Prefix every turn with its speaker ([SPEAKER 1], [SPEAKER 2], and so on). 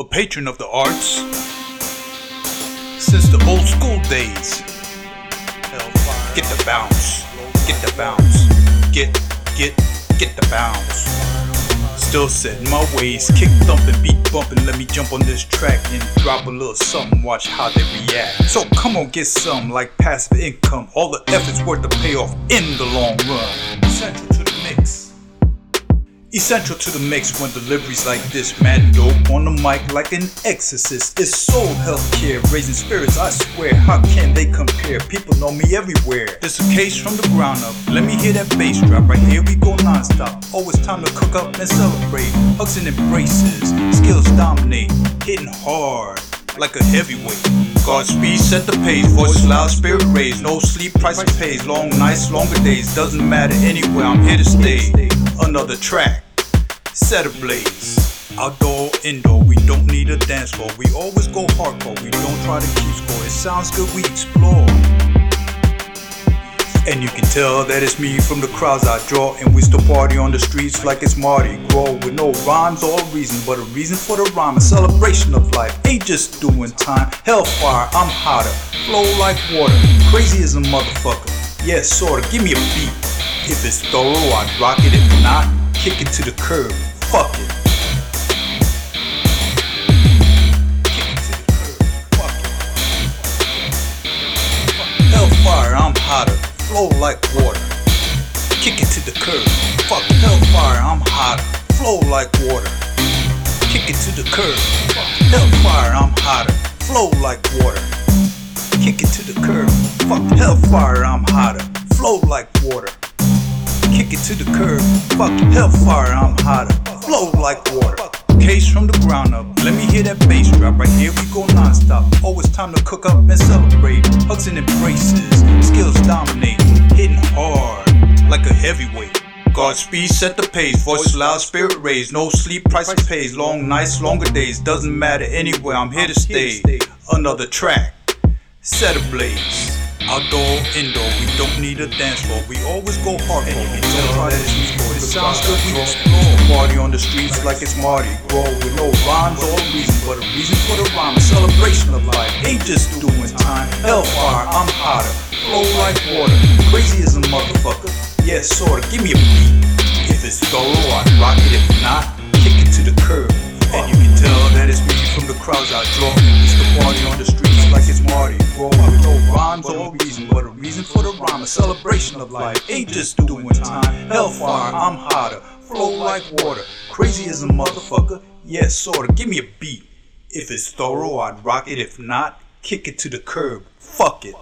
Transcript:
[SPEAKER 1] a patron of the arts since the old school days. Get the bounce, get the bounce, get, get, get the bounce. Still set in my ways, kick thumping, beat bumping. Let me jump on this track and drop a little something, watch how they react. So come on, get some like passive income. All the effort's worth the payoff in the long run. Central to the mix. Essential to the mix when deliveries like this. Mad dope on the mic like an exorcist. It's soul healthcare, raising spirits. I swear, how can they compare? People know me everywhere. This a case from the ground up. Let me hear that bass drop. Right here we go non-stop. Oh, it's time to cook up and celebrate. Hugs and embraces, skills dominate, hitting hard like a heavyweight. Godspeed set the pace, voice loud, spirit raised. No sleep, price to pays. Long nights, longer days. Doesn't matter anywhere, I'm here to stay. Another track, set ablaze. Outdoor, indoor, we don't need a dance floor. We always go hardcore, we don't try to keep score. It sounds good, we explore. And you can tell that it's me from the crowds I draw. And we still party on the streets like it's Mardi Gras. With no rhymes or reason, but a reason for the rhyme. A celebration of life, ain't just doing time. Hellfire, I'm hotter. Flow like water, crazy as a motherfucker. Yeah, sorta, give me a beat. If it's thorough, I'd rock it. If not, kick it to the curb. Fuck it. Hellfire, I'm hotter. Flow like water. Kick it to the curb. Fuck hellfire, I'm hotter. Flow like water. Kick it to the curb. Fuck hellfire, I'm hotter. Flow like water. Kick it to the curb. Fuck hellfire, I'm hotter. Flow like water. Kick it to the curb. Fuck hellfire, I'm hotter. Flow like water. Case from the ground up. Let me hear that bass drop. Right here we go non-stop. Oh, it's time to cook up and celebrate. Hugs and embraces. Skills dominate. Hitting hard like a heavyweight. Godspeed set the pace, voice loud, spirit raised. No sleep, price pays. Long nights, longer days. Doesn't matter anywhere, I'm here to stay. Another track, set ablaze. Outdoor, indoor, we don't need a dance floor. We always go hardcore. We don't try to keep score. It sounds good, we explore. Party on the streets like it's Mardi Gras with no rhymes or reason, but a reason for the rhyme. A celebration of life, ain't just doing time. Hellfire, I'm hotter. Flow like water, crazy as a motherfucker. Yeah, sorta. Give me a beat. If it's thorough, I rock it. If not, kick it to the curb. And you can tell that it's me from the crowds I draw. It's the party on the like it's Mardi Gras. No rhymes or reason, but a reason for the rhyme. A celebration of life, ain't just doing time. Hellfire, I'm hotter. Flow like water, crazy as a motherfucker. Yeah, sorta. Give me a beat. If it's thorough, I'd rock it. If not, kick it to the curb. Fuck it.